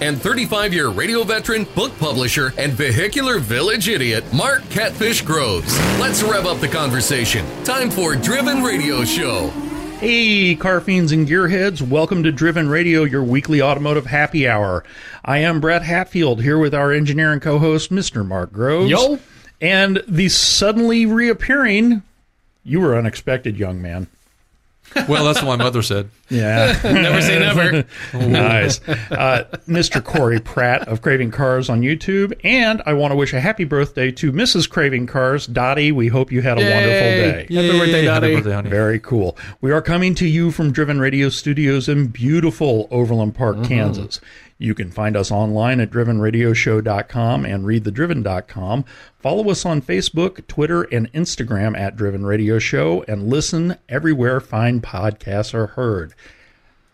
and 35 year radio veteran, book publisher, and vehicular village idiot, Mark Catfish Groves. Let's rev up the conversation. Time for Driven Radio Show. Hey, car fiends and gearheads, welcome to Driven Radio, your weekly automotive happy hour. I am Brett Hatfield here with our engineer and co host, Mr. Mark Groves. Yo. And the suddenly reappearing, you were unexpected, young man. Well, that's what my mother said. Yeah. Never say never. nice. Uh, Mr. Corey Pratt of Craving Cars on YouTube. And I want to wish a happy birthday to Mrs. Craving Cars. Dottie, we hope you had a wonderful day. Happy birthday, Yay, happy birthday, honey. Very cool. We are coming to you from Driven Radio Studios in beautiful Overland Park, Kansas. You can find us online at drivenradioshow.com and readthedriven.com. Follow us on Facebook, Twitter, and Instagram at Driven Radio Show and listen everywhere fine podcasts are heard.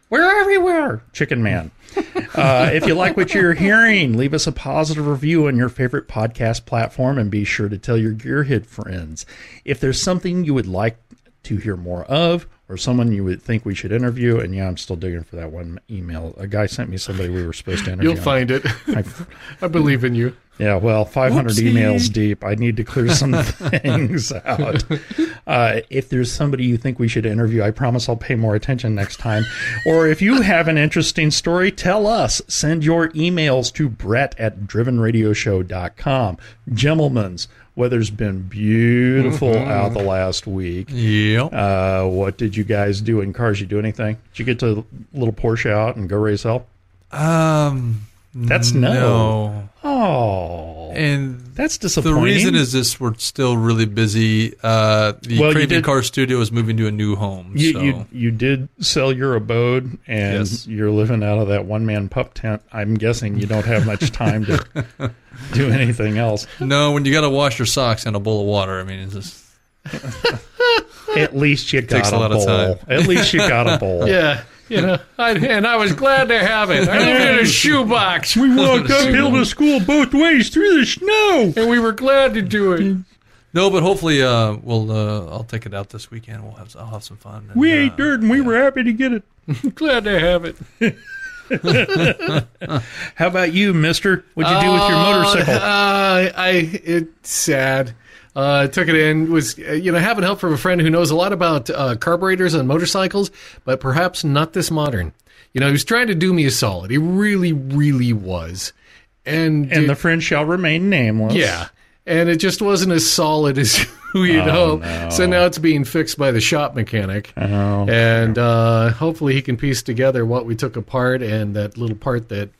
We're everywhere, Chicken Man. Uh, if you like what you're hearing, leave us a positive review on your favorite podcast platform and be sure to tell your gearhead friends. If there's something you would like to hear more of, or someone you would think we should interview, and yeah, I'm still digging for that one email. A guy sent me somebody we were supposed to interview. You'll find it. I believe in you. Yeah, well, 500 Whoopsie. emails deep. I need to clear some things out. Uh, if there's somebody you think we should interview, I promise I'll pay more attention next time. Or if you have an interesting story, tell us. Send your emails to brett at drivenradioshow.com. Gentlemen's, weather's been beautiful out the last week. Yep. Uh, what did you guys do in cars? You do anything? Did you get to little Porsche out and go race hell? Um, That's no. no. Oh, And that's disappointing. the reason is this: we're still really busy. Uh, the Well, you Craving did- Car Studio is moving to a new home. You, so you you did sell your abode and Yes. you're living out of that one man pup tent. I'm guessing you don't have much time to do anything else. no, when you got to wash your socks in a bowl of water, I mean, it's just At least you got Takes a lot of bowl. time. At least you got a bowl. Yeah. You know, I, and I was glad to have it. I lived in a shoebox. We walked uphill to school both ways through the snow. and we were glad to do it. no. But hopefully, uh, we'll uh, I'll take it out this weekend. We'll have I'll have some fun. and, We uh, ate dirt and we were happy to get it. Glad to have it. How about you, mister? What'd you do with your motorcycle? Uh, I it's sad. Uh, I took it in. Was uh, you know having help from a friend who knows a lot about uh, carburetors on motorcycles, but perhaps not this modern. You know, he was trying to do me a solid. He really, really was. And and the friend shall remain nameless. yeah, and it just wasn't as solid as we had Oh, hoped. no. So now it's being fixed by the shop mechanic, Oh. and uh, hopefully he can piece together what we took apart and that little part that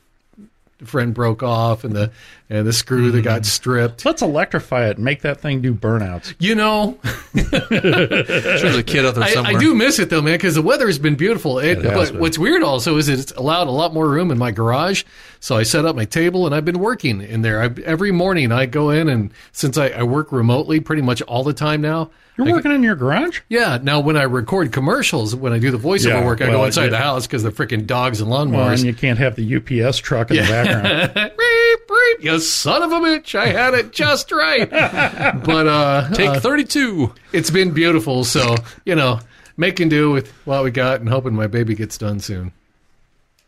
the friend broke off and the and the screw that got mm. stripped. Let's electrify it and make that thing do burnouts. You know, sure there's a kid out there I, somewhere. I do miss it though, man, because the weather has been beautiful. It, It has but been. what's weird also is it's allowed a lot more room in my garage. So I set up my table and I've been working in there. I, every morning I go in and since I, I work remotely pretty much all the time now. You're I- working in your garage? Yeah. Now when I record commercials, when I do the voiceover Yeah, work, I well, go inside yeah. the house because the freaking dogs and Well, lawnmowers. and you can't have the UPS truck in the background. beep, beep, you son of a bitch! I had it just right. but uh, Take uh, 32. it's been beautiful. So you know, making do with what we got and hoping my baby gets done soon.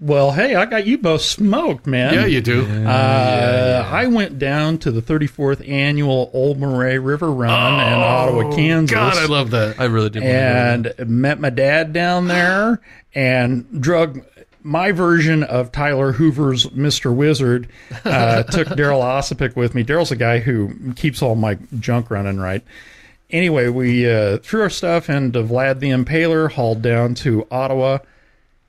Well, hey, I got you both smoked, man. Yeah, you do. Uh, I went down to the 34th annual Old Marais River Run in Ottawa, Kansas. Oh, God, I love that. I really did. wanna and met my dad down there and drug my version of Tyler Hoover's Mr. Wizard. Uh, took Daryl Ossipik with me. Daryl's a guy who keeps all my junk running right. Anyway, we uh, threw our stuff into Vlad the Impaler, hauled down to Ottawa.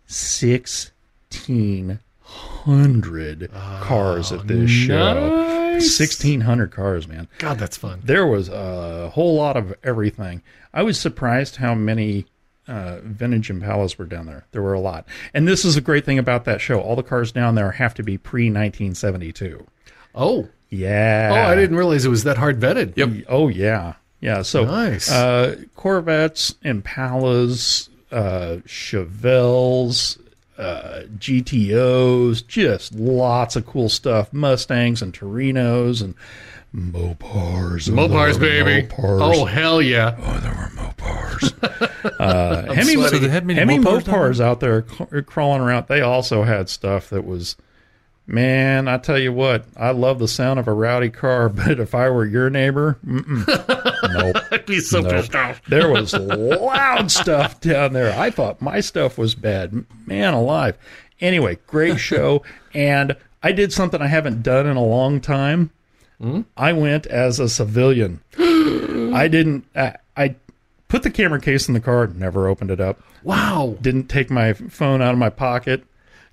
Sixteen hundred cars at this show. Sixteen hundred cars, man God, that's fun. there was a whole lot of everything. I was surprised how many uh, vintage Impalas were down there. There were a lot. And this is a great thing about that show. All the cars down there have to be pre 1972. Oh, Yeah. oh, I didn't realize it was that hard vetted. Yep. Oh, yeah. Yeah, so Nice. uh, Corvettes, Impalas, uh, Chevelles, uh, GTOs, just lots of cool stuff. Mustangs and Torinos and Mopars. Oh, Mopars, were baby. Mopars. Oh hell yeah! Oh, there were Mopars. uh, Hemi, sweating. So they had Hemi Mopars out there crawling around. They also had stuff that was, man, I tell you what, I love the sound of a rowdy car, but if I were your neighbor, nope. I'd be so Nope. pissed off. There was loud stuff down there. I thought my stuff was bad. Man alive. Anyway, great show. and I did something I haven't done in a long time. I went as a civilian. I didn't. I, I put the camera case in the car. Never opened it up. Wow, Didn't take my phone out of my pocket.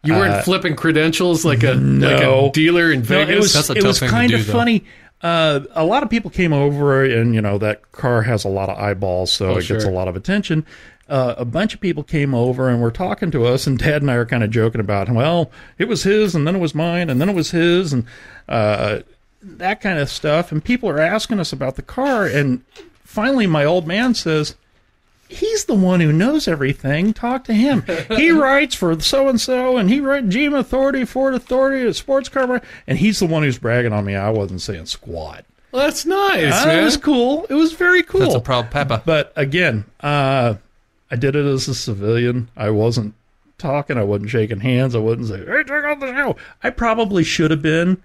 you weren't flipping credentials like a like no. a dealer in No, Vegas. it was That's a it tough was thing to kind do, of though. funny. Uh, a lot of people came over, and you know that car has a lot of eyeballs, so it gets a lot of attention. Uh, a bunch of people came over and were talking to us, and Dad and I are kind of joking about, well, it was his, and then it was mine, and then it was his, and uh, that kind of stuff. And people are asking us about the car, and finally, my old man says, he's the one who knows everything. Talk to him. He writes for so and so, and he writes GM Authority, Ford Authority, Sports Car, and he's the one who's bragging on me. I wasn't saying squat. Well, that's nice, Uh, man. it was cool. It was very cool. That's a proud papa. But again, uh, I did it as a civilian. I wasn't talking. I wasn't shaking hands. I wasn't saying, "Hey, check out the show." I probably should have been,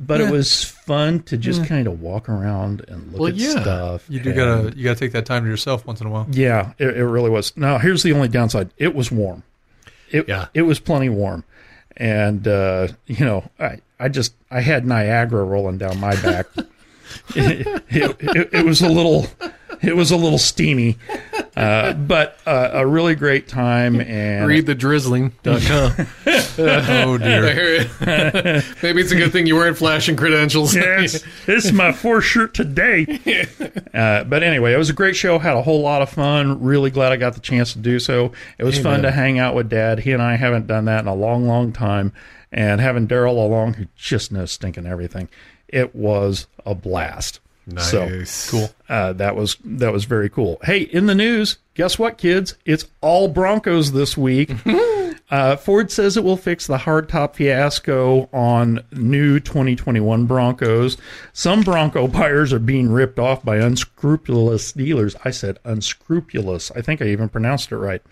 but it was fun to just kind of walk around and look Well, at yeah. stuff. You do and- gotta you gotta take that time to yourself once in a while. yeah, it, it really was. Now, here's the only downside: it was warm. It, Yeah. it was plenty warm, and uh, you know, I, I just I had Niagara rolling down my back. it, it, it, it was a little, it was a little steamy, uh, but uh, a really great time. And Read the drizzling.com. Oh dear. Maybe it's a good thing you weren't flashing credentials. Yes, this is my fourth shirt today. Uh, but anyway, it was a great show. Had a whole lot of fun. Really glad I got the chance to do so. It was fun to hang out with Dad. He and I haven't done that in a long, long time. And having Daryl along, who just knows stinking everything, it was a blast. So Nice. cool. Uh, that was that was very cool. Hey, in the news, guess what, kids? It's all Broncos this week. uh, Ford says it will fix the hardtop fiasco on new 2021 Broncos. Some Bronco buyers are being ripped off by unscrupulous dealers. I said unscrupulous. I think I even pronounced it right.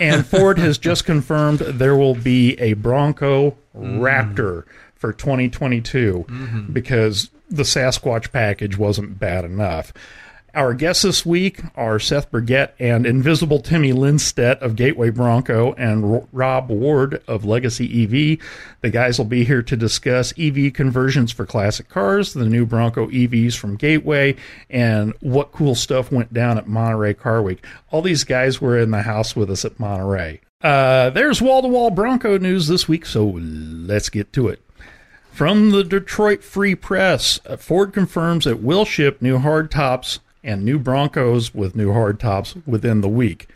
And Ford has just confirmed there will be a Bronco Raptor for 2022 because the Sasquatch package wasn't bad enough. Our guests this week are Seth Burgett and Invisible Timmy Lindstedt of Gateway Bronco and R- Rob Ward of Legacy EV. The guys will be here to discuss EV conversions for classic cars, the new Bronco EVs from Gateway, and what cool stuff went down at Monterey Car Week. All these guys were in the house with us at Monterey. Uh, there's wall to wall Bronco news this week, so let's get to it. From the Detroit Free Press, uh, Ford confirms it will ship new hardtops and new Broncos with new hardtops within the week.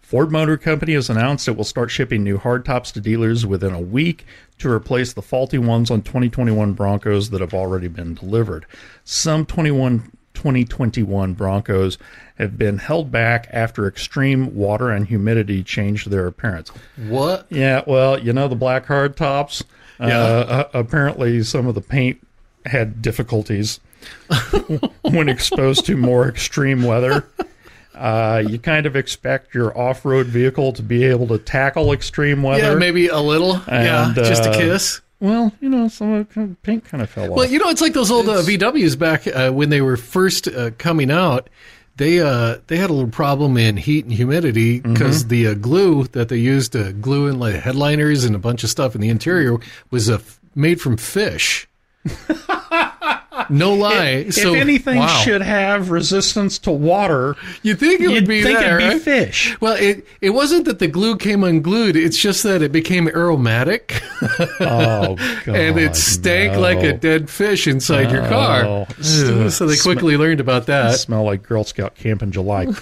Ford Motor Company has announced it will start shipping new hardtops to dealers within a week to replace the faulty ones on 2021 Broncos that have already been delivered. Some 21 2021 Broncos have been held back after extreme water and humidity changed their appearance. What? Yeah, well, you know the black hard tops. Yeah. Uh, uh, apparently, some of the paint had difficulties when exposed to more extreme weather. Uh, you kind of expect your off-road vehicle to be able to tackle extreme weather. Yeah, maybe a little. yeah, just a uh, kiss. Well, you know, some of the paint kind of fell off. Well, you know, it's like those old uh, VWs back uh, when they were first uh, coming out. They uh, they had a little problem in heat and humidity because the uh, glue that they used to glue in like headliners and a bunch of stuff in the interior was uh, made from fish. no lie. if so anything wow. should have resistance to water, you think it you'd be think that, it'd be right? fish. Well, it it wasn't that the glue came unglued. It's just that it became aromatic Oh, God, and it stank no. like a dead fish inside your car. Oh. Ugh. So they quickly learned about that. smell like Girl Scout camp in July.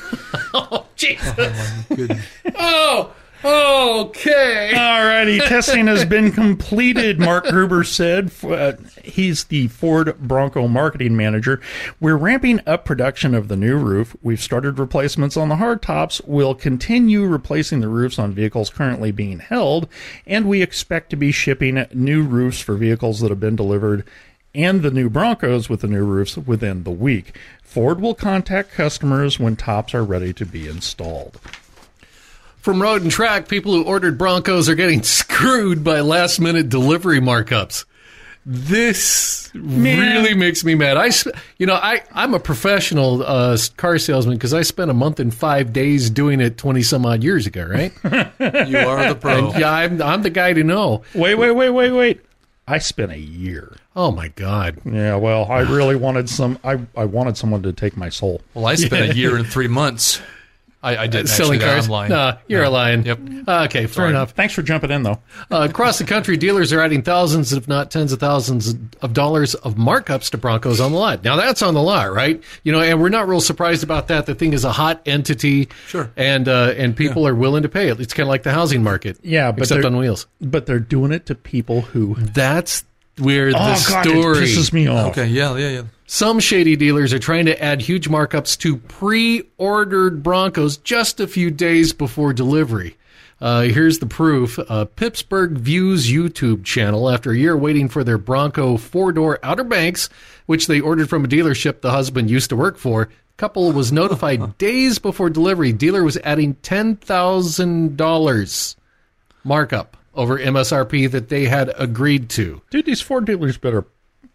Oh Jesus. Good. Oh, Okay. Alrighty, testing has been completed, Mark Grueber said. Uh, he's the Ford Bronco marketing manager. We're ramping up production of the new roof. We've started replacements on the hardtops. We'll continue replacing the roofs on vehicles currently being held, and we expect to be shipping new roofs for vehicles that have been delivered and the new Broncos with the new roofs within the week. Ford will contact customers when tops are ready to be installed. From Road and Track, people who ordered Broncos are getting screwed by last minute delivery markups. This really makes me mad. I, you know, I I'm a professional uh, car salesman because I spent a month and five days doing it twenty some odd years ago, right? You are the pro. yeah, I'm I'm the guy to know. Wait, wait, wait, wait, wait. I spent a year. Oh my God! Yeah, well, I really wanted some. I, I wanted someone to take my soul. Well, I spent a year and three months. I, I didn't Selling actually. cars? I'm lying. Nah, you're No. a lion. Yep. Okay, fair enough. Thanks for jumping in, though. Uh, across the country, dealers are adding thousands, if not tens of thousands of dollars of markups to Broncos on the lot. Now that's on the lot, right? You know, and we're not real surprised about that. The thing is a hot entity, Sure. and uh, and people are willing to pay it. It's kind of like the housing market, Yeah, but except on wheels. But they're doing it to people who. That's where the oh God, story. it pisses me off. Okay. Yeah. Yeah. Yeah. Some shady dealers are trying to add huge markups to pre-ordered Broncos just a few days before delivery. Uh, here's the proof. Uh, Pittsburgh Views YouTube channel, after a year waiting for their Bronco four-door Outer Banks, which they ordered from a dealership the husband used to work for, couple was notified days before delivery. Dealer was adding ten thousand dollars markup over MSRP that they had agreed to. Dude, these Ford dealers better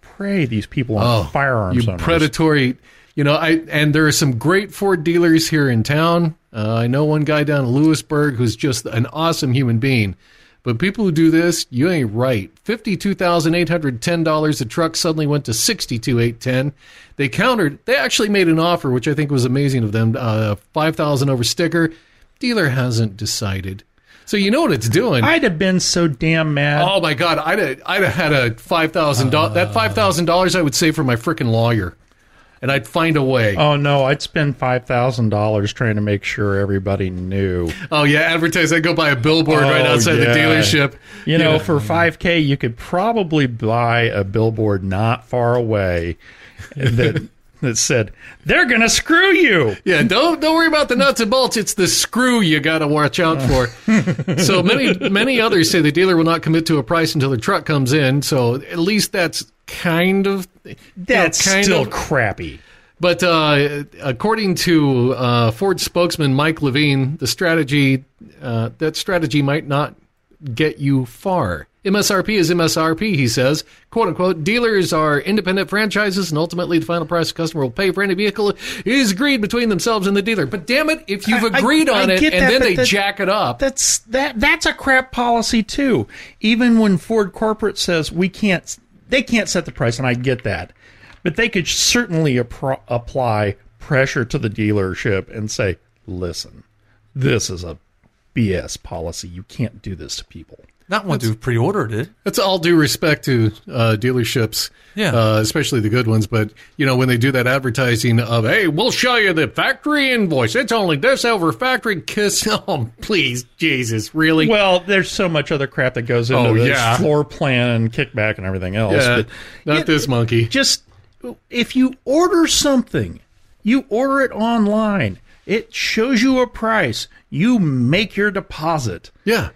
pray these people on firearms Oh, you owners. predatory you know i and there are some great ford dealers here in town. Uh, i know one guy down in lewisburg who's just an awesome human being. But people who do this you ain't right. $52810 a truck suddenly went to 62810 they countered they actually made an offer which i think was amazing of them uh, 5000 over sticker. Dealer hasn't decided so you know what it's doing I'd have been so damn mad. Oh my god, I'd have, I'd have had a five thousand dollars. That five thousand dollars I would save for my freaking lawyer, and I'd find a way. Oh, no, I'd spend five thousand dollars trying to make sure everybody knew. Oh yeah, advertise. I'd go buy a billboard right Oh, outside yeah. the dealership. You know, for five K you could probably buy a billboard not far away that that said, They're gonna screw you. Yeah, don't don't worry about the nuts and bolts. It's the screw you got to watch out for. so many many others say the dealer will not commit to a price until the truck comes in. So at least that's kind of you know, That's kind still of crappy. But uh, according to uh, Ford spokesman Mike Levine, the strategy uh, that strategy might not get you far. MSRP is MSRP, he says. "Quote unquote." Dealers are independent franchises, and ultimately, the final price the customer will pay for any vehicle is agreed between themselves and the dealer. But damn it, if you've I- I- agreed on I it get and then they that- jack it up, That's that that's a crap policy too. Even when Ford corporate says we can't they can't set the price and I get that. But they could certainly appro- apply pressure to the dealership and say, "Listen, this is a BS policy. You can't do this to people." Not once you've pre-ordered it. That's all due respect to uh, dealerships, Yeah. uh, especially the good ones. But you know, when they do that advertising of, "Hey, we'll show you the factory invoice. It's only this over factory." Kiss, oh please, Jesus, really? Well, there's so much other crap that goes into Oh, this yeah. floor plan and kickback and everything else. yeah, but not this monkey. just if you order something, you order it online. It shows you a price. You make your deposit. Yeah,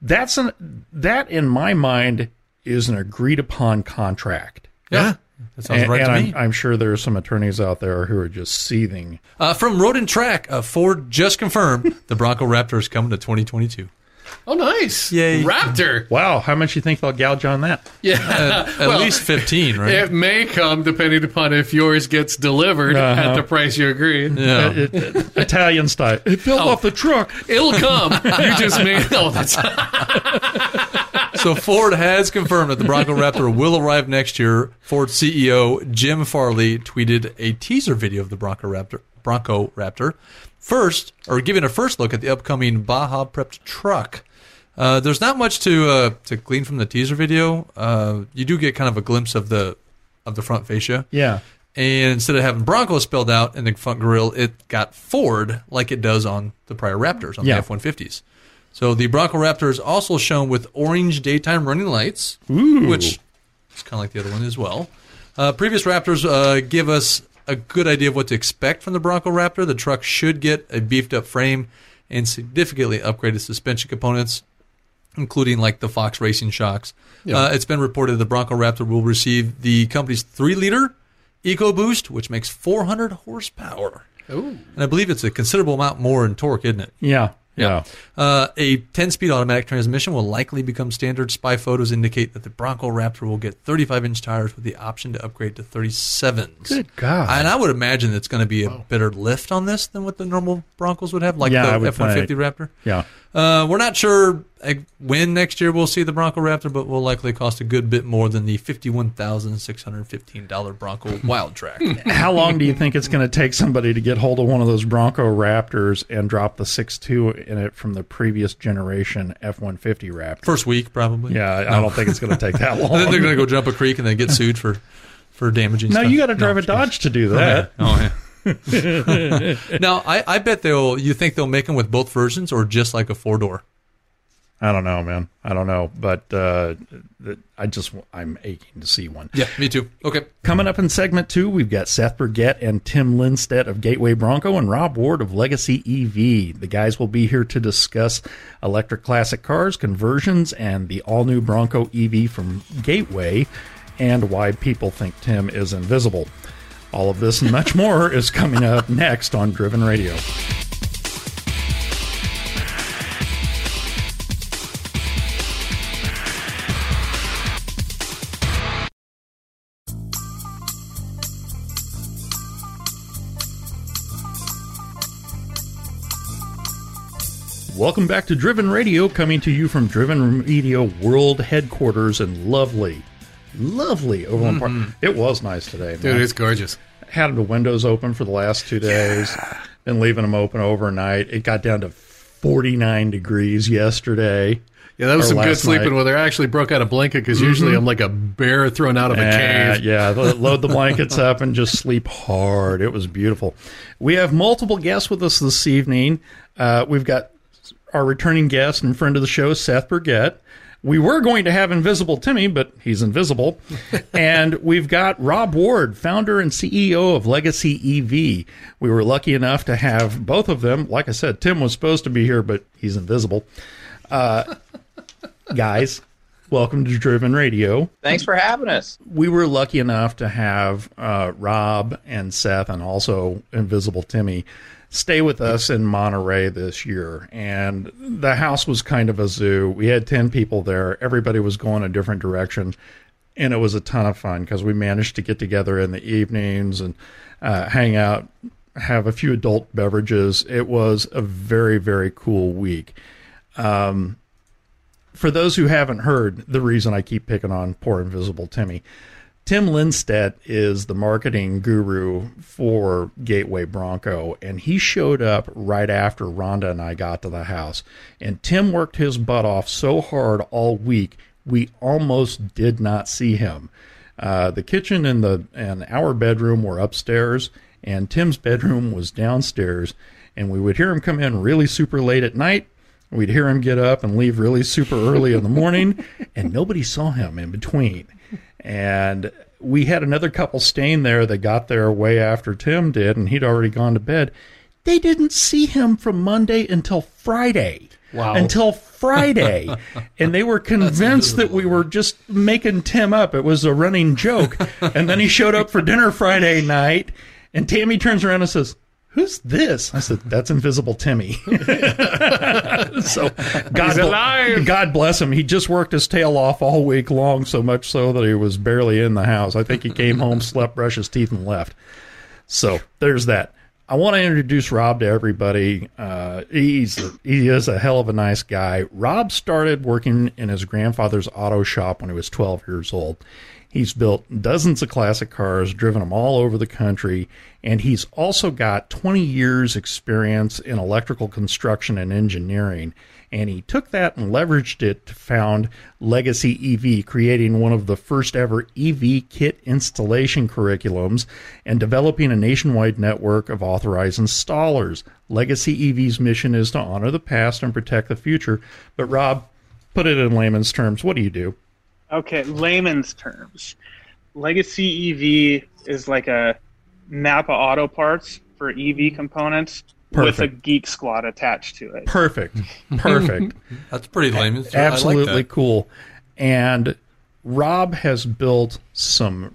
That's an that in my mind is an agreed upon contract. yeah. That sounds and right and to I'm, me. I'm sure there are some attorneys out there who are just seething. Uh, from Road and Track, uh, Ford just confirmed the Bronco Raptor is coming to 2022. Oh, nice. Yay. Raptor. Wow, how much you think they'll gouge on that? Yeah. At Well, least 15, right? It may come depending upon if yours gets delivered Uh-huh. at the price you agreed. yeah. It- it- Italian style. It fell off the truck. It'll come. you just made. Oh, that's So Ford has confirmed that the Bronco Raptor will arrive next year. Ford CEO Jim Farley tweeted a teaser video of the Bronco Raptor. Bronco Raptor, first or giving a first look at the upcoming Baja prepped truck. Uh, there's not much to uh, to glean from the teaser video. Uh, you do get kind of a glimpse of the of the front fascia. Yeah. And instead of having Bronco spelled out in the front grille, it got Ford like it does on the prior Raptors on Yeah. the F 150s. So the Bronco Raptor is also shown with orange daytime running lights, which is kind of like the other one as well. Uh, previous Raptors uh, give us a good idea of what to expect from the Bronco Raptor. The truck should get a beefed up frame and significantly upgraded suspension components, including like the Fox Racing shocks. Uh, it's been reported the Bronco Raptor will receive the company's three liter EcoBoost, which makes 400 horsepower. Ooh. And I believe it's a considerable amount more in torque, isn't it? Yeah. Yeah. Uh, a 10 speed automatic transmission will likely become standard. Spy photos indicate that the Bronco Raptor will get 35 inch tires with the option to upgrade to 37s. Good God. And I would imagine it's going to be a better lift on this than what the normal Broncos would have, like Yeah, the F 150. Raptor. Yeah. Uh, we're not sure when next year we'll see the Bronco Raptor, but will likely cost a good bit more than the $51,615 Bronco Wildtrak. How long do you think it's going to take somebody to get hold of one of those Bronco Raptors and drop the six-two in it from the previous generation F-150 Raptor? First week, probably. yeah, I I don't think it's going to take that long. Then they're going to go jump a creek and then get sued for, for damaging no, stuff. you got to drive a Dodge to do that. Oh yeah. now I, I bet they'll. You think they'll make them with both versions or just like a four door? I don't know, man. I don't know, but uh, I just I'm aching to see one. Yeah, me too. Okay. Coming up in segment two, we've got Seth Burgett and Tim Lindstedt of Gateway Bronco and Rob Ward of Legacy EV. The guys will be here to discuss electric classic cars, conversions, and the all new Bronco EV from Gateway, and why people think Tim is invisible. All of this and much more is coming up next on Driven Radio. Welcome back to Driven Radio, coming to you from Driven Radio World Headquarters in lovely, lovely Overland Park. It was nice today, man. Dude, it's gorgeous. had the windows open for the last two days, been leaving them open overnight. It got down to 49 degrees yesterday. Yeah, that was some good sleeping night. weather. I actually broke out a blanket because usually I'm like a bear thrown out of a Uh, cave. yeah, load the blankets up and just sleep hard. It was beautiful. We have multiple guests with us this evening. Uh, we've got our returning guest and friend of the show, Seth Burgett. We were going to have Invisible Timmy, but he's invisible. and we've got Rob Ward, founder and CEO of Legacy EV. We were lucky enough to have both of them. Like I said, Tim was supposed to be here, but he's invisible. Uh, guys, welcome to Driven Radio Thanks for having us. we were lucky enough to have uh, Rob and Seth and also Invisible Timmy stay with us in Monterey this year. And the house was kind of a zoo. We had 10 people there, everybody was going a different direction. And it was a ton of fun because we managed to get together in the evenings and uh, hang out, have a few adult beverages. It was a very, very cool week for those who haven't heard, the reason I keep picking on poor invisible Timmy, Tim Lindstedt is the marketing guru for Gateway Bronco, and he showed up right after Rhonda and I got to the house. And Tim worked his butt off so hard all week, we almost did not see him. Uh, the kitchen and the and our bedroom were upstairs, and Tim's bedroom was downstairs. And we would hear him come in really super late at night. We'd hear him get up and leave really super early in the morning, and nobody saw him in between. And we had another couple staying there that got there way after Tim did, and he'd already gone to bed. They didn't see him from Monday until Friday. Wow. Until Friday. and they were convinced that we were just making Tim up. It was a running joke. and then he showed up for dinner Friday night, and Tammy turns around and says, Who's this? I said, That's Invisible Timmy. so God, He's bl- alive. God bless him. He just worked his tail off all week long, so much so that he was barely in the house. I think he came home, slept, brushed his teeth, and left. So there's that. I want to introduce Rob to everybody. Uh, he's he is a hell of a nice guy. Rob started working in his grandfather's auto shop when he was 12 years old. He's built dozens of classic cars, driven them all over the country, and he's also got 20 years experience in electrical construction and engineering. And he took that and leveraged it to found Legacy EV, creating one of the first ever EV kit installation curriculums and developing a nationwide network of authorized installers. Legacy EV's mission is to honor the past and protect the future. But Rob, put it in layman's terms, what do you do? Okay, layman's terms. Legacy EV is like a Napa Auto Parts for EV components with a geek squad attached to it. Perfect. Perfect. That's pretty lame. It's- I like Absolutely that. cool. And Rob has built some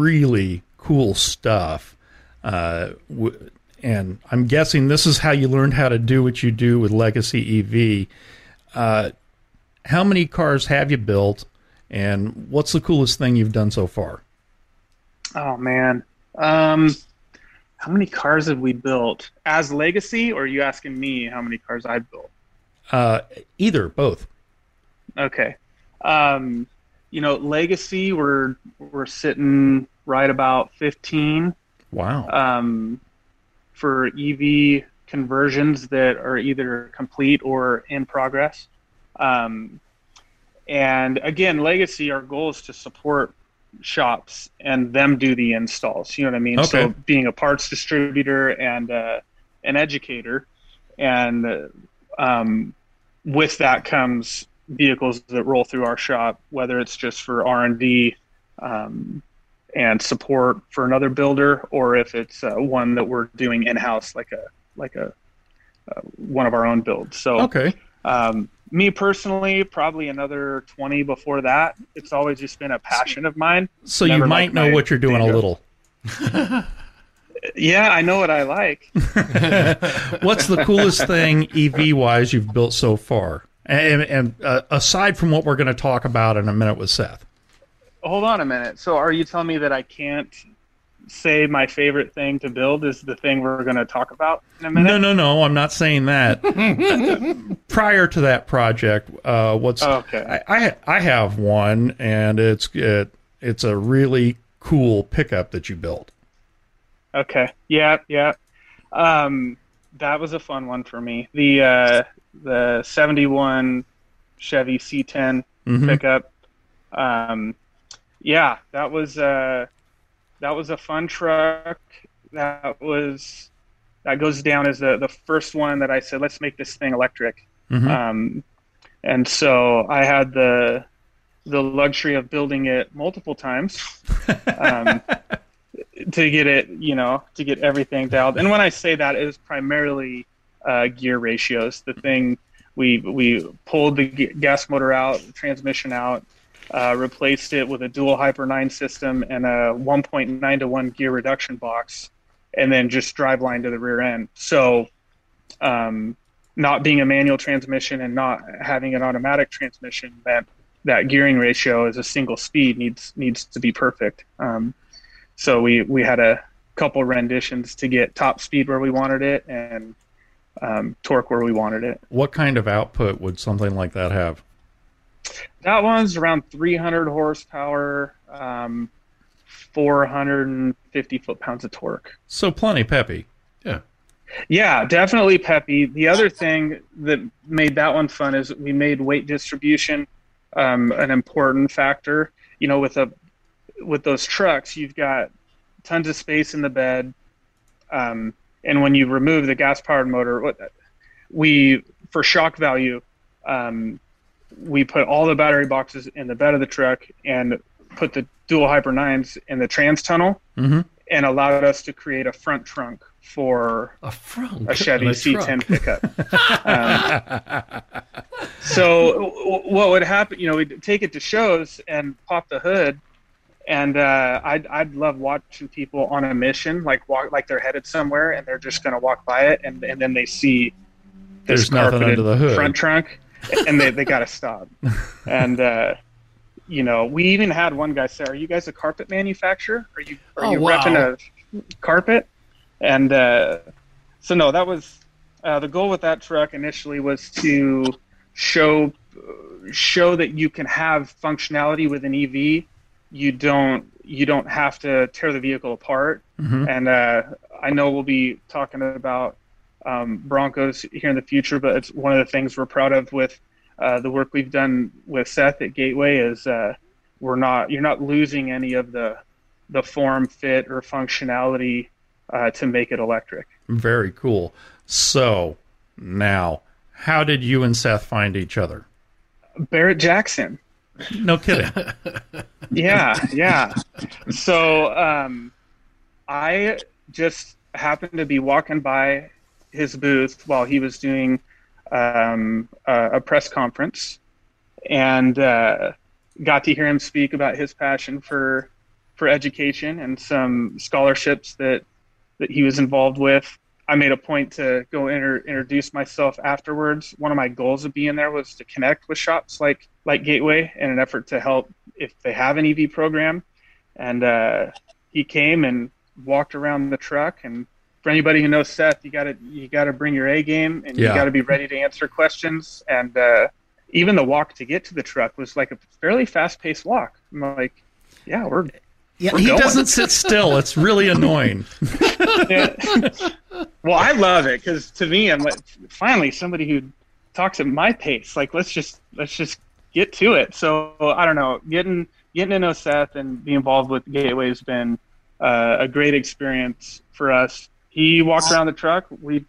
really cool stuff. Uh, w- and I'm guessing this is how you learned how to do what you do with Legacy EV. Uh, how many cars have you built? And what's the coolest thing you've done so far? Oh man. Um how many cars have we built as legacy or are you asking me how many cars I built? Uh, either, both. Okay. Um you know, legacy we're we're sitting right about 15 Wow. um for EV conversions that are either complete or in progress. Um and again, legacy our goal is to support shops and them do the installs. You know what I mean? So being a parts distributor and uh, an educator, and uh, um, with that comes vehicles that roll through our shop, whether it's just for R and D um, and support for another builder, or if it's uh, one that we're doing in house, like a like a uh, one of our own builds. So okay. um, me personally, probably another 20 before that. It's always just been a passion of mine. So you might know what you're doing a little. Yeah, I know what I like. What's the coolest thing EV wise you've built so far? And, and uh, aside from what we're going to talk about in a minute with Seth, Hold on a minute. So, are you telling me that I can't say my favorite thing to build is the thing we're going to talk about in a minute? no, no, no, I'm not saying that. Prior to that project, uh, what's Okay. I, I I have one, and it's it, it's a really cool pickup that you built. Okay. Yeah, yeah. Um, that was a fun one for me. The uh, the '71 Chevy C10 Mhm. pickup. Um, yeah, that was uh, that was a fun truck. That was that goes down as the the first one that I said, let's make this thing electric. Mhm. Um, and so I had the the luxury of building it multiple times. Um, to get it, you know, to get everything dialed. And when I say that, it was primarily uh, gear ratios. The thing we we pulled the g- gas motor out, transmission out, uh, replaced it with a dual Hyper 9 system and a 1.9 to 1 gear reduction box, and then just drive line to the rear end. So, um, not being a manual transmission and not having an automatic transmission meant that gearing ratio as a single speed needs needs to be perfect. Um, so we we had a couple renditions to get top speed where we wanted it and um, torque where we wanted it. What kind of output would something like that have? That one's around 300 horsepower, um, 450 foot pounds of torque. So plenty peppy. Yeah. Yeah, definitely peppy. The other thing that made that one fun is we made weight distribution um, an important factor. You know, with a with those trucks, you've got tons of space in the bed, um, and when you remove the gas powered motor, we for shock value, um, we put all the battery boxes in the bed of the truck and put the dual hyper nines in the trans tunnel, Mhm. and allowed us to create a front trunk for A front. a Chevy a C10 truck. pickup. Um, so w- what would happen? You know, we'd take it to shows and pop the hood, and uh, I'd I'd love watching people on a mission, like walk like they're headed somewhere, and they're just going to walk by it, and and then they see this There's nothing carpeted under the hood. front trunk, and they they got to stop. And uh, you know, we even had one guy say, "Are you guys a carpet manufacturer? Are you are Oh, you wow. repping a carpet?" And uh, so no, that was uh, the goal with that truck initially was to show show that you can have functionality with an EV you don't you don't have to tear the vehicle apart. And uh, I know we'll be talking about um, Broncos here in the future, but it's one of the things we're proud of with uh, the work we've done with Seth at Gateway is uh, we're not you're not losing any of the the form, fit, or functionality uh, to make it electric. Very cool. So now, how did you and Seth find each other? Barrett Jackson. No kidding. yeah, yeah. So um, I just happened to be walking by his booth while he was doing um, a, a press conference, and uh, got to hear him speak about his passion for for education and some scholarships that that he was involved with. I made a point to go inter- introduce myself afterwards. One of my goals of being there was to connect with shops like like Gateway in an effort to help if they have an EV program. And uh, he came and walked around the truck. And for anybody who knows Seth, you got to you got to bring your A game and Yeah. you got to be ready to answer questions. And uh, even the walk to get to the truck was like a fairly fast paced walk. I'm like, yeah, we're Yeah, We're he going. doesn't sit still. It's really annoying. Yeah. well, I love it because to me, I'm like, finally somebody who talks at my pace. Like, let's just let's just get to it. So I don't know, getting getting to know Seth and be involved with Gateway has been uh, a great experience for us. He walked around the truck. We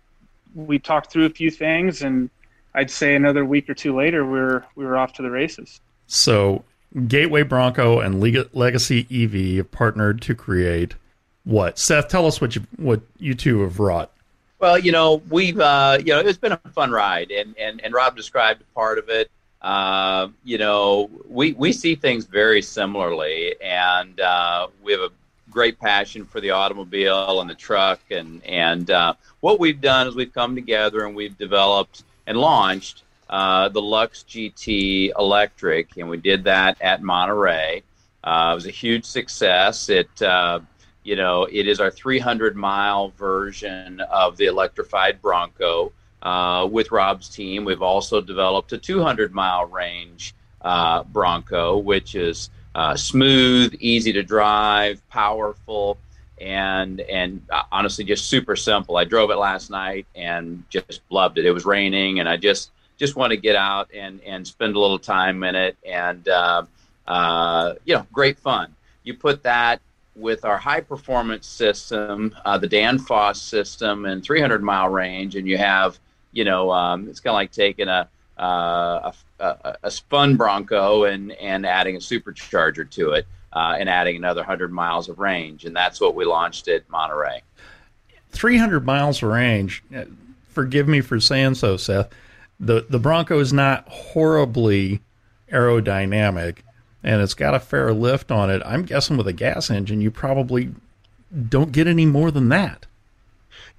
we talked through a few things, and I'd say another week or two later, we were we were off to the races. So, Gateway Bronco and Legacy EV have partnered to create what? Seth, tell us what you what you two have wrought. Well, you know, we've uh, you know, it's been a fun ride, and and and Rob described part of it. Uh, you know, we we see things very similarly, and uh, we have a great passion for the automobile and the truck, and and uh, what we've done is we've come together and we've developed and launched uh, the Lux GT Electric, and we did that at Monterey. Uh, it was a huge success. It uh, you know, it is our 300 mile version of the electrified Bronco. Uh, with Rob's team, we've also developed a 200 mile range uh, Bronco, which is uh, smooth, easy to drive, powerful, and and uh, honestly just super simple. I drove it last night and just loved it. It was raining, and I just just want to get out and and spend a little time in it, and uh, uh, you know, great fun. You put that with our high performance system, uh, the Danfoss system, and 300 mile range, and you have, you know, um, it's kind of like taking a, uh, a, a spun Bronco and and adding a supercharger to it, uh, and adding another 100 miles of range, and that's what we launched at Monterey. 300 miles of range. uh, Forgive me for saying so, Seth. The the Bronco is not horribly aerodynamic, and it's got a fair lift on it. I'm guessing with a gas engine, you probably don't get any more than that.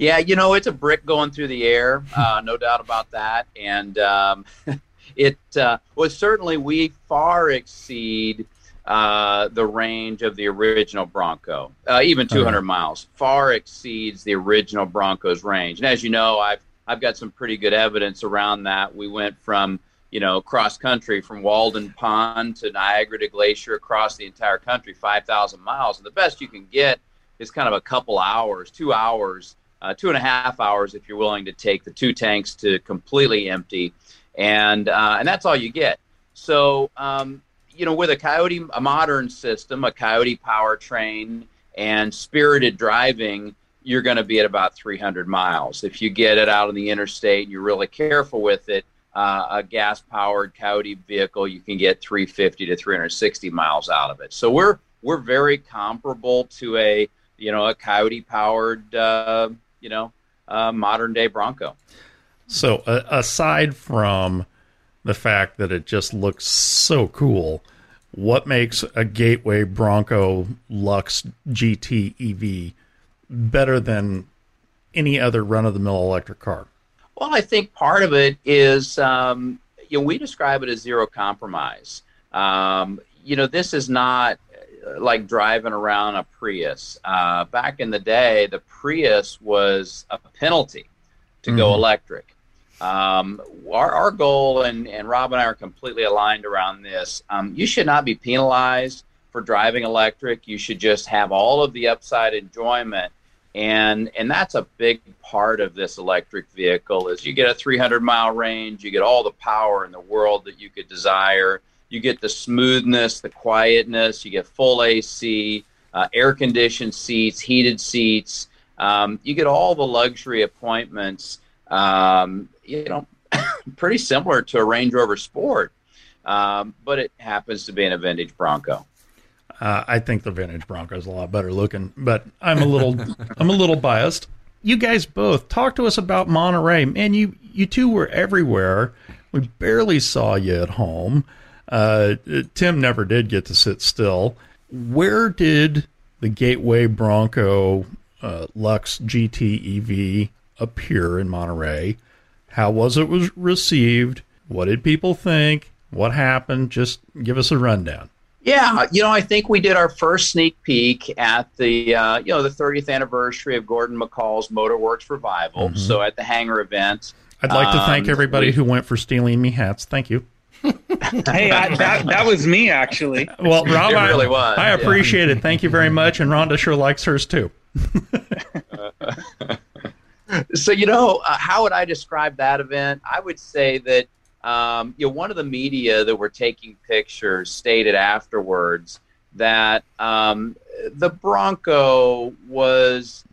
Yeah, you know, it's a brick going through the air, uh, no doubt about that. And um, it uh, well, certainly we far exceed uh, the range of the original Bronco. Uh, even 200 miles far exceeds the original Bronco's range. And as you know, I've I've got some pretty good evidence around that. We went from you know cross country from Walden Pond to Niagara to Glacier across the entire country, 5,000 miles, and the best you can get is kind of a couple hours, two hours uh, two and a half hours if you're willing to take the two tanks to completely empty, and uh, and that's all you get. So um, you know, with a Coyote, a modern system, a Coyote powertrain, and spirited driving, you're going to be at about 300 miles. If you get it out on the interstate and you're really careful with it, uh, a gas-powered Coyote vehicle, you can get 350 to 360 miles out of it. So we're we're very comparable to a you know a Coyote powered uh, you know uh, modern day Bronco. So, uh, aside from the fact that it just looks so cool, what makes a Gateway Bronco Lux GT EV better than any other run of the mill electric car? Well, I think part of it is, um, you know, we describe it as zero compromise. Um, you know, this is not like driving around a Prius. Uh, back in the day, the Prius was a penalty to go Mhm. electric. Um, our, our goal, and, and Rob and I are completely aligned around this, um, you should not be penalized for driving electric. You should just have all of the upside enjoyment. And and that's a big part of this electric vehicle is you get a 300 mile range, you get all the power in the world that you could desire. You get the smoothness, the quietness, you get full AC, uh, air conditioned seats, heated seats. Um, you get all the luxury appointments. Um, you know, pretty similar to a Range Rover Sport, um, but it happens to be in a vintage Bronco. Uh, I think the vintage Bronco is a lot better looking, but I'm a little I'm a little biased. You guys both talk to us about Monterey. Man, you you two were everywhere. We barely saw you at home. Uh, Tim never did get to sit still. Where did the Gateway Bronco uh, Lux GT EV appear in Monterey? How was it was received? What did people think? What happened? Just give us a rundown. Yeah, you know, I think we did our first sneak peek at the uh, you know the 30th anniversary of Gordon McCall's Motorworks revival. Mm-hmm. So at the hangar event, I'd like to thank um, everybody we, who went for stealing me hats. Thank you. hey, I, that that was me actually. Well, Rob, I, really was, I appreciate yeah. it. Thank you very much, and Rhonda sure likes hers too. so you know, uh, how would I describe that event? I would say that um, you know, one of the media that were taking pictures stated afterwards that um, the Bronco was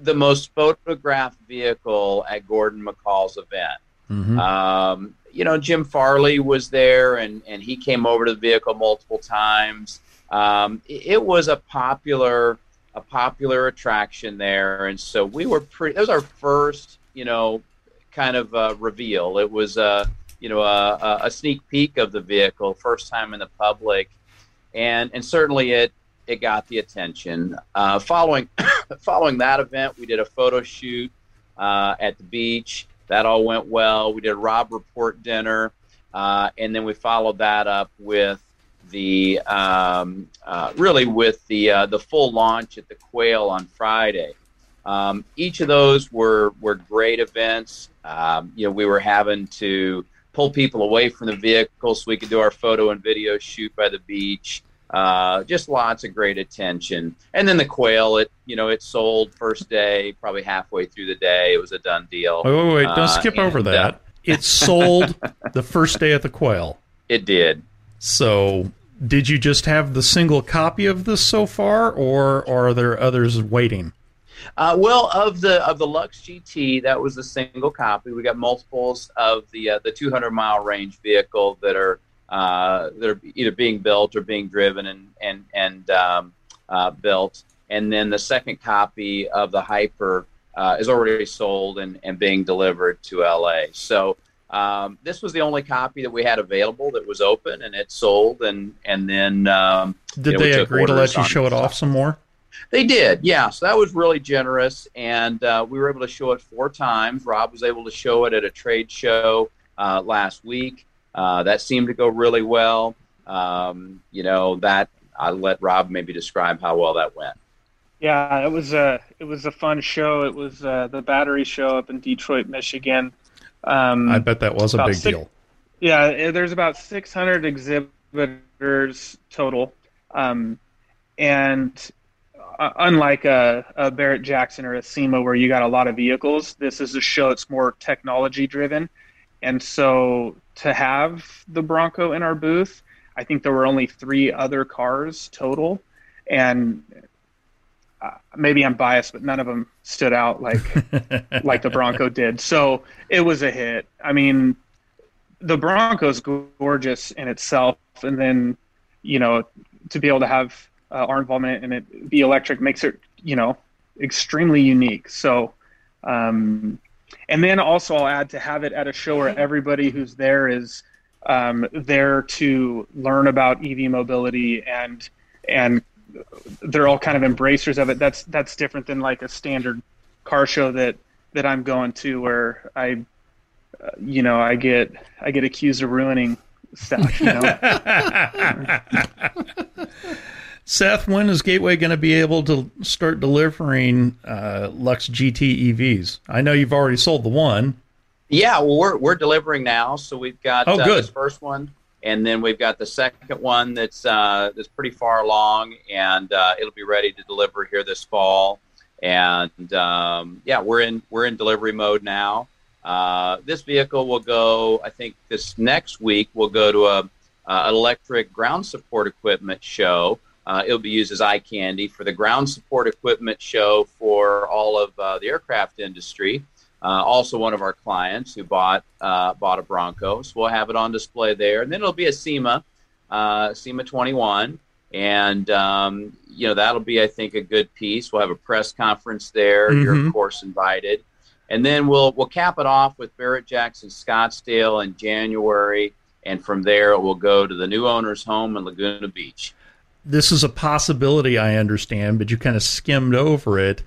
the most photographed vehicle at Gordon McCall's event. Mm-hmm. Um, you know, Jim Farley was there, and and he came over to the vehicle multiple times. Um, it, was a popular a popular attraction there, and so we were pretty. That was our first, you know, kind of uh, reveal. It was a you know a, a, sneak peek of the vehicle, first time in the public, and and certainly it it got the attention. Uh, following following that event, we did a photo shoot uh, at the beach. That all went well. We did a Robb Report dinner, uh, and then we followed that up with the um, uh, really with the uh, the full launch at the Quail on Friday. Um, each of those were were great events. Um, you know, we were having to pull people away from the vehicle so we could do our photo and video shoot by the beach. Uh, just lots of great attention. And then the quail, it you know, it sold first day, probably halfway through the day, it was a done deal. Wait, wait, wait! Don't uh, skip over uh, that. Uh, it sold the first day at the quail. It did. So, did you just have the single copy of this so far, or, or are there others waiting? Uh, well, of the of the Lux GT, that was a single copy. We got multiples of the uh, the 200 mile range vehicle that are uh, that are either being built or being driven and and and um, uh, built. And then the second copy of the Hyper uh, is already sold and, and being delivered to LA. So um, this was the only copy that we had available that was open, and it sold. And and then um, did you know, they agree to let you show it off some more? They did, yeah. So that was really generous, and uh, we were able to show it four times. Rob was able to show it at a trade show uh, last week. Uh, that seemed to go really well. Um, you know that I'll let Rob maybe describe how well that went. Yeah, it was a it was a fun show. It was uh, the battery show up in Detroit, Michigan. Um, I bet that was a big six, deal. Yeah, there's about 600 exhibitors total, um, and uh, unlike a, a, Barrett Jackson or a SEMA where you got a lot of vehicles, this is a show that's more technology driven. And so to have the Bronco in our booth, I think there were only three other cars total. And uh, maybe I'm biased, but none of them stood out like like the Bronco did. So it was a hit. I mean, the Bronco's gorgeous in itself, and then you know to be able to have uh, our involvement in it be electric makes it you know extremely unique. So, um, and then also I'll add to have it at a show where everybody who's there is um, there to learn about EV mobility and and they're all kind of embracers of it. That's that's different than like a standard car show that that I'm going to where I uh, you know I get I get accused of ruining stuff. You know. Seth, when is Gateway going to be able to start delivering uh, Lux GT EVs? I know you've already sold the one. Yeah, well, we're we're delivering now, so we've got oh, uh, good. this first one. and then we've got the second one that's uh, that's pretty far along, and uh, it'll be ready to deliver here this fall. And um, yeah, we're in we're in delivery mode now. Uh, this vehicle will go. I think this next week we'll go to a uh, an electric ground support equipment show. Uh, it'll be used as eye candy for the ground support equipment show for all of uh, the aircraft industry. Uh, also, one of our clients who bought uh, bought a Bronco, so we'll have it on display there, and then it'll be a SEMA, uh, SEMA 21, and um, you know that'll be, I think, a good piece. We'll have a press conference there. Mm-hmm. You're of course invited, and then we'll we'll cap it off with Barrett Jackson Scottsdale in January, and from there it will go to the new owner's home in Laguna Beach. This is a possibility, I understand, but you kind of skimmed over it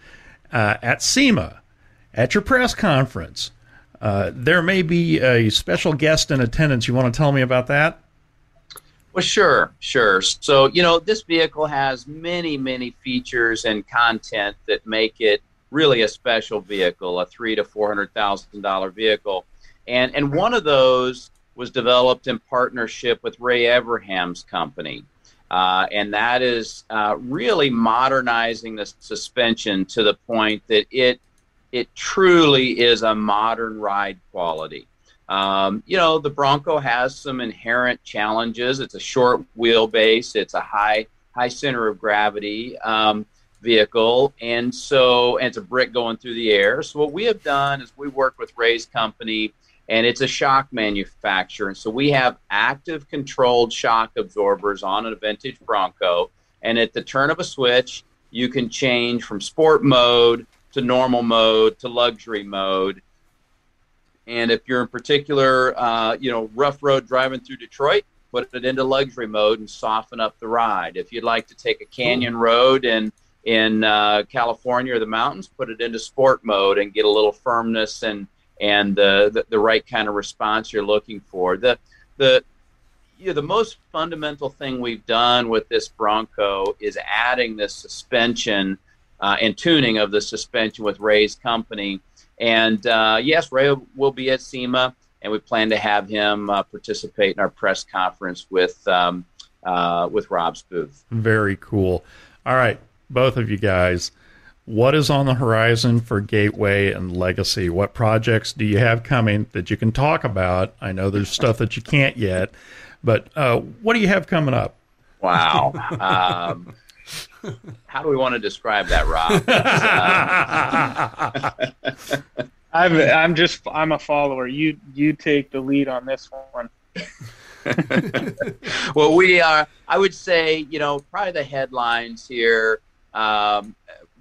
uh, at SEMA at your press conference. Uh, there may be a special guest in attendance. You want to tell me about that? Well, sure, sure. So, you know, this vehicle has many, many features and content that make it really a special vehicle, a three to four hundred thousand dollar vehicle, and and one of those was developed in partnership with Ray Evernham's company, uh, and that is uh, really modernizing the suspension to the point that it it truly is a modern ride quality. Um, you know, the Bronco has some inherent challenges. It's a short wheelbase. It's a high high center of gravity um, vehicle, and so and it's a brick going through the air. So what we have done is we work with Ray's company, and it's a shock manufacturer, and so we have active controlled shock absorbers on a vintage Bronco, and at the turn of a switch, you can change from sport mode to normal mode to luxury mode. And if you're in particular, uh, you know, rough road driving through Detroit, put it into luxury mode and soften up the ride. If you'd like to take a canyon road in in uh, California or the mountains, put it into sport mode and get a little firmness and and the, the, the right kind of response you're looking for. The the you know, the most fundamental thing we've done with this Bronco is adding this suspension uh, and tuning of the suspension with Ray's company. And uh, yes, Ray will be at SEMA, and we plan to have him uh, participate in our press conference with um, uh, with Rob's booth. Very cool. All right, both of you guys. What is on the horizon for Gateway and Legacy? What projects do you have coming that you can talk about? I know there's stuff that you can't yet, but uh, what do you have coming up? Wow. Um, how do we want to describe that, Rob? Uh, I'm I'm just I'm a follower. You you take the lead on this one. well, we are. I would say you know probably the headlines here, um,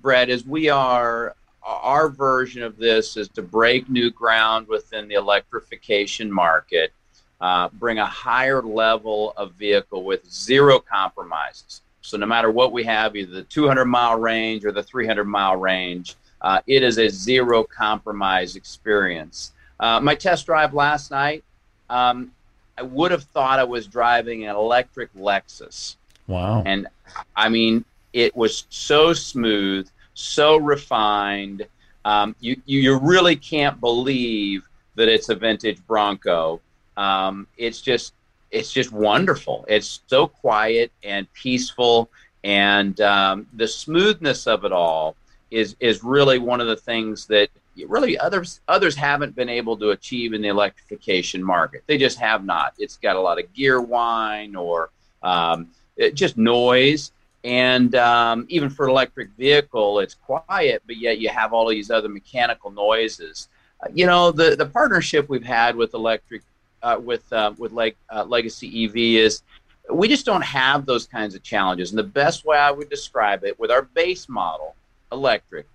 Brett, is we are. Our version of this is to break new ground within the electrification market, uh, bring a higher level of vehicle with zero compromises. So no matter what we have, either the 200 mile range or the 300 mile range, uh, it is a zero compromise experience. Uh, my test drive last night, um, I would have thought I was driving an electric Lexus. Wow. And I mean, it was so smooth, so refined. Um, you, you really can't believe that it's a vintage Bronco. Um, it's just it's just wonderful. It's so quiet and peaceful, and um, the smoothness of it all is is really one of the things that really others others haven't been able to achieve in the electrification market. They just have not. It's got a lot of gear whine or um, just noise. And um, even for electric vehicle, it's quiet, but yet you have all these other mechanical noises. Uh, you know, the, the partnership we've had with electric uh, with uh, with like uh, Legacy EV is we just don't have those kinds of challenges. And the best way I would describe it with our base model, electric,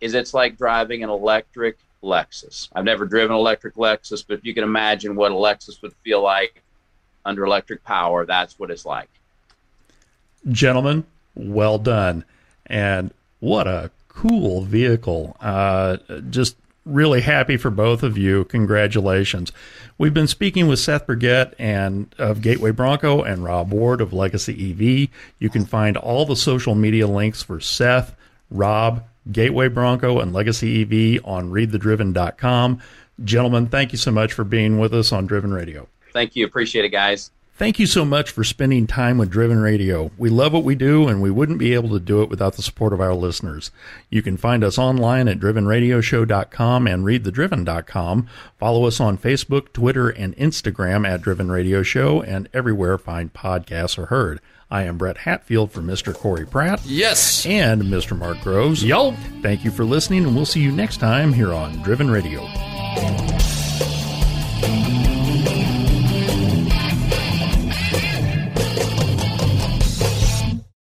is it's like driving an electric Lexus. I've never driven an electric Lexus, but if you can imagine what a Lexus would feel like under electric power, that's what it's like. Gentlemen, well done. And what a cool vehicle. Uh, just really happy for both of you. Congratulations. We've been speaking with Seth Burgett and of Gateway Bronco and Rob Ward of Legacy EV. You can find all the social media links for Seth, Rob, Gateway Bronco, and Legacy EV on readthedriven.com. Gentlemen, thank you so much for being with us on Driven Radio. Thank you. Appreciate it, guys. Thank you so much for spending time with Driven Radio. We love what we do, and we wouldn't be able to do it without the support of our listeners. You can find us online at drivenradioshow.com and readthedriven.com. Follow us on Facebook, Twitter, and Instagram at Driven Radio Show, and everywhere fine podcasts are heard. I am Brett Hatfield for Mr. Corey Pratt Yes. and Mr. Mark Grueber. Yo. Thank you for listening, and we'll see you next time here on Driven Radio.